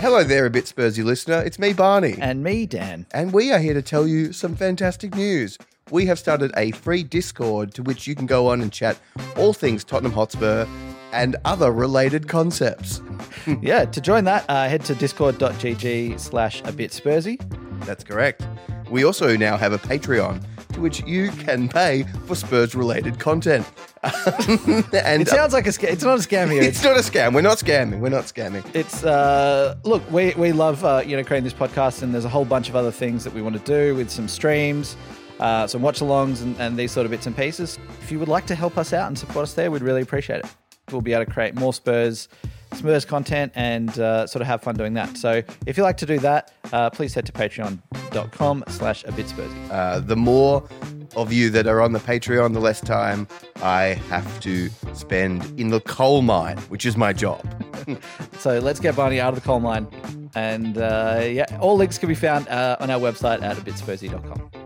Hello there, a bit Spursy listener. It's me, Barney. And me, Dan. And we are here to tell you some fantastic news. We have started a free Discord to which you can go on and chat all things Tottenham Hotspur and other related concepts. yeah, to join that, uh, head to discord.gg slash a bit Spursy. That's correct. We also now have a Patreon to which you can pay for Spurs related content. and It sounds like a scam. It's not a scam here. it's not a scam. We're not scamming. We're not scamming. It's uh, look, we we love uh, you know creating this podcast, and there's a whole bunch of other things that we want to do with some streams, uh, some watch-alongs, and, and these sort of bits and pieces. If you would like to help us out and support us there, we'd really appreciate it. We'll be able to create more Spurs. Spurs content and uh, sort of have fun doing that. So if you like to do that, uh, please head to patreon.com slash a bit Spursy. Uh, the more of you that are on the Patreon, the less time I have to spend in the coal mine, which is my job. So let's get Barney out of the coal mine. And uh, yeah, all links can be found uh, on our website at abitspursy.com.